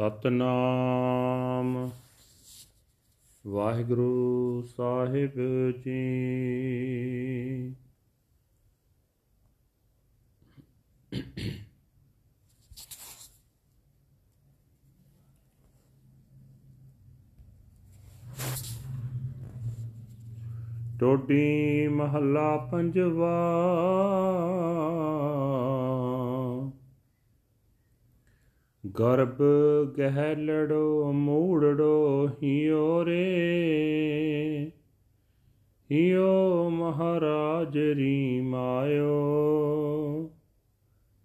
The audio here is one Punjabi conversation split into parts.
ਸਤਨਾਮ। ਵਾਹਿਗੁਰੂ ਸਾਹਿਬ ਜੀ। ਟੋਡੀ ਮਹੱਲਾ ਪੰਜਵਾ। ਗਰਭ ਗਹਿਲੜੋ ਮੂੜੜੋ ਹਿਓ ਰੇ। ਹਿਓ ਮਹਾਰਾਜ ਰੀ ਮਾਇਓ।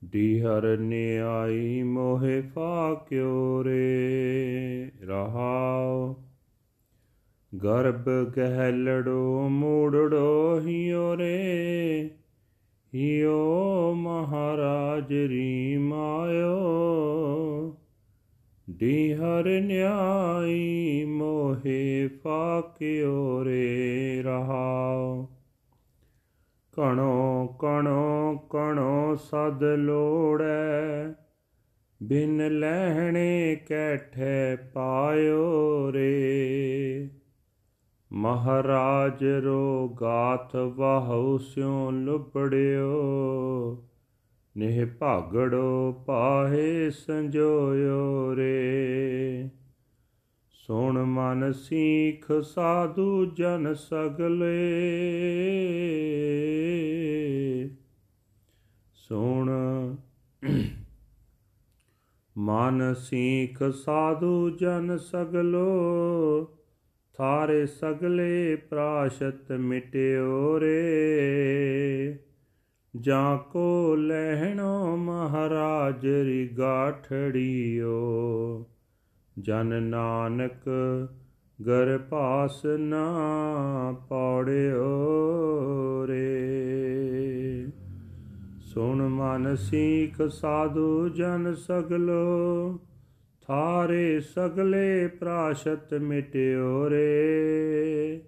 ਡੀਹਰ ਨਿਆਈ ਮੋਹਿ ਫਾਕਿਓ ਰੇ। ਰਹਾਓ। ਗਰਭ ਗਹਿਲੜੋ ਮੂੜੜੋ ਹਿਓ ਰੇ। ਹਿਓ ਮਹਾਰਾਜ ਰੀ ਮਾਇਓ। ਡੀਹਰ ਨਿਆਈ, ਮੋਹਿ ਫਾਕਿਓ ਰੇ ਰਹਾਓ ਕਣੋ ਕਣੋ ਕਣੋ ਸਦ ਲੋੜੈ, ਬਿਨ ਲੈਣੇ ਕੈਠੇ ਪਾਇਓ ਰੇ। ਮਹਾਰਾਜ ਰੋ ਗਾਥ ਵਾਹਉ ਸਿਉ ਲੁਬੜਿਓ ਨਿਹ ਭਾਗੜੋ ਪਾਹੇ ਸੰਜੋਇਓ ਰੇ। ਸੁਣ ਮਨ ਸੀਖ ਸਾਧੂ ਜਨ ਸਗਲੇ। ਸੁਣ ਮਨ ਸੀਖ ਸਾਧੂ ਜਨ ਸਗਲੋ। ਥਾਰੇ ਸਗਲੇ ਪ੍ਰਾਸ਼ਤ ਮਿਟਿਓ ਰੇ। ਜਾਂ ਕੋ ਲਹਿਣੋ ਮਹਾਰਾਜ ਰੀ ਗਾਠੜੀਓ। ਜਨ ਨਾਨਕ ਗਰ ਪਾਸ ਨਾ ਪੌੜਿਓ ਰੇ। ਸੁਣ ਮਨ ਸੀਖ ਸਾਧੂ ਜਨ ਸਗਲੋ, ਥਾਰੇ ਸਗਲੇ ਪ੍ਰਾਸ਼ਤ ਮਿਟਿਓ ਰੇ।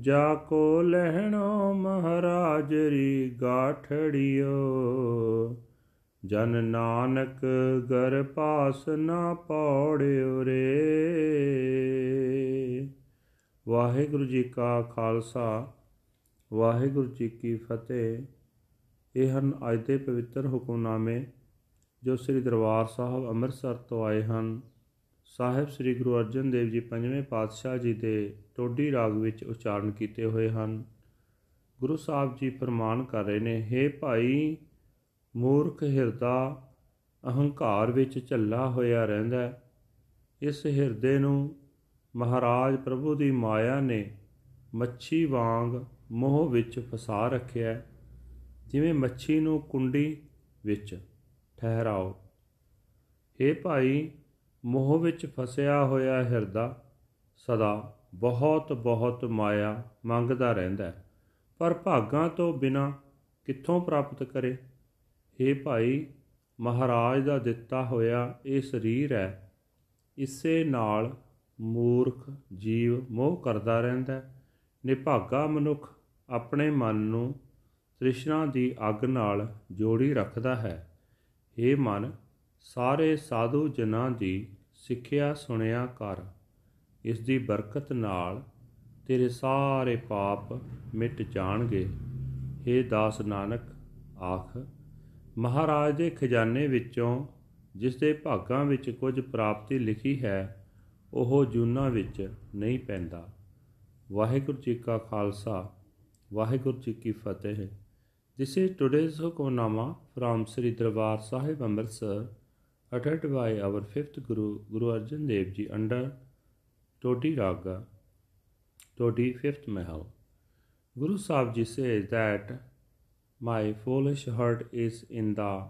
ਜਾ ਕੋ ਲਹਿਣੋ ਮਹਾਰਾਜ ਰੀ ਗਾਠੜਿਓ। ਜਨ ਨਾਨਕ ਗਰ ਪਾਸ ਨਾ ਪੌੜਿਓ ਰੇ। ਵਾਹਿਗੁਰੂ ਜੀ ਕਾ ਖਾਲਸਾ, ਵਾਹਿਗੁਰੂ ਜੀ ਕੀ ਫਤਿਹ। ਇਹ ਹਨ ਅੱਜ ਦੇ ਪਵਿੱਤਰ ਹੁਕਮਨਾਮੇ ਜੋ ਸ੍ਰੀ ਦਰਬਾਰ ਸਾਹਿਬ ਅੰਮ੍ਰਿਤਸਰ ਤੋਂ ਆਏ ਹਨ। ਸਾਹਿਬ ਸ੍ਰੀ ਗੁਰੂ ਅਰਜਨ ਦੇਵ ਜੀ ਪੰਜਵੇਂ ਪਾਤਸ਼ਾਹ ਜੀ ਦੇ ਟੋਡੀ ਰਾਗ ਵਿੱਚ ਉਚਾਰਨ ਕੀਤੇ ਹੋਏ ਹਨ। ਗੁਰੂ ਸਾਹਿਬ ਜੀ ਫਰਮਾਨ ਕਰ ਰਹੇ ਨੇ हे ਭਾਈ, ਮੂਰਖ ਹਿਰਦਾ ਅਹੰਕਾਰ ਵਿੱਚ ਝੱਲਾ ਹੋਇਆ ਰਹਿੰਦਾ ਇਸ ਹਿਰਦੇ ਨੂੰ ਮਹਾਰਾਜ ਪ੍ਰਭੂ ਦੀ ਮਾਇਆ ਨੇ ਮੱਛੀ ਵਾਂਗ ਮੋਹ ਵਿੱਚ ਫਸਾ ਰੱਖਿਆ ਜਿਵੇਂ ਮੱਛੀ ਨੂੰ ਕੁੰਡੀ ਵਿੱਚ ਠਹਿਰਾਓ। हे ਭਾਈ ਮੋਹ ਵਿੱਚ ਫਸਿਆ ਹੋਇਆ ਹਿਰਦਾ ਸਦਾ ਬਹੁਤ ਬਹੁਤ ਮਾਇਆ ਮੰਗਦਾ ਰਹਿੰਦਾ ਪਰ ਭਾਗਾਂ ਤੋਂ ਬਿਨਾ ਕਿੱਥੋਂ ਪ੍ਰਾਪਤ ਕਰੇ? हे ਭਾਈ, ਮਹਾਰਾਜ ਦਾ ਦਿੱਤਾ ਹੋਇਆ ਇਹ ਸਰੀਰ ਹੈ। ਇਸੇ ਨਾਲ ਮੂਰਖ ਜੀਵ ਮੋਹ ਕਰਦਾ ਰਹਿੰਦਾ ਨਿਭਾਗਾ ਮਨੁੱਖ ਆਪਣੇ ਮਨ ਨੂੰ ਤ੍ਰਿਸ਼ਨਾ ਦੀ ਅੱਗ ਨਾਲ ਜੋੜੀ ਰੱਖਦਾ ਹੈ। हे ਮਨ ਸਾਰੇ ਸਾਧੂ ਜਨਾਂ ਦੀ ਸਿੱਖਿਆ ਸੁਣਿਆ ਕਰ। ਇਸ ਦੀ ਬਰਕਤ ਨਾਲ ਤੇਰੇ ਸਾਰੇ ਪਾਪ ਮਿਟ ਜਾਣਗੇ। हे ਦਾਸ ਨਾਨਕ ਆਖ ਮਹਾਰਾਜ ਦੇ ਖਜ਼ਾਨੇ ਵਿੱਚੋਂ ਜਿਸ ਦੇ ਭਾਗਾਂ ਵਿੱਚ ਕੁਝ ਪ੍ਰਾਪਤੀ ਲਿਖੀ ਹੈ ਉਹ ਜੂਨਾ ਵਿੱਚ ਨਹੀਂ ਪੈਂਦਾ। ਵਾਹਿਗੁਰੂ ਜੀ ਕਾ ਖਾਲਸਾ ਵਾਹਿਗੁਰੂ ਜੀ ਕੀ ਫਤਿਹ। This is today's Hukamnama from Sri Darbar Sahib Amritsar, uttered by our fifth Guru, Guru Arjan Dev Ji, under Todi Raga, Todi fifth Mahal. Guru Sahib Ji says that my foolish heart is in the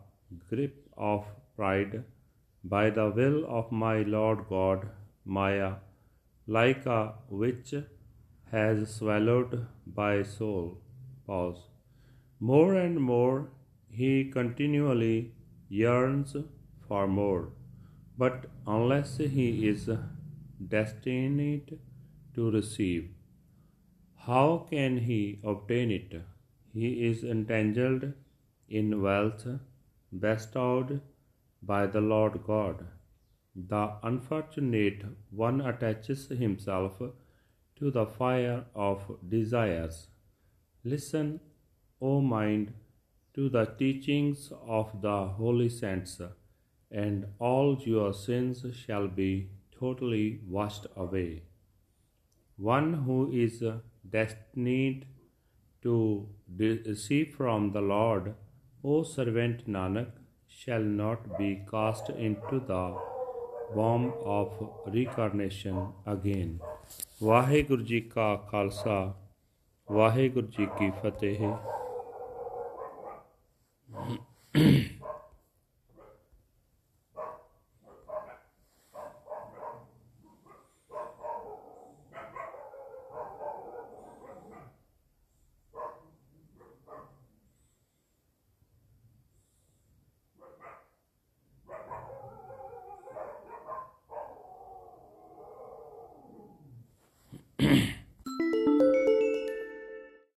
grip of pride by the will of my Lord God, Maya, like a witch has swallowed by soul. Pause. More and more he continually yearns for more, but unless he is destined to receive, how can he obtain it? He is entangled in wealth bestowed by the Lord God. the unfortunate one attaches himself to the fire of desires. Listen, O mind, to the teachings of the holy saints, and all your sins shall be totally washed away. One who is destined to receive from the Lord, O servant Nanak, shall not be cast into the womb of reincarnation again. Waheguru ji ਕਾ ਖਾਲਸਾ ਵਾਹਿਗੁਰੂ ਜੀ ਕੀ ਫਤਿਹ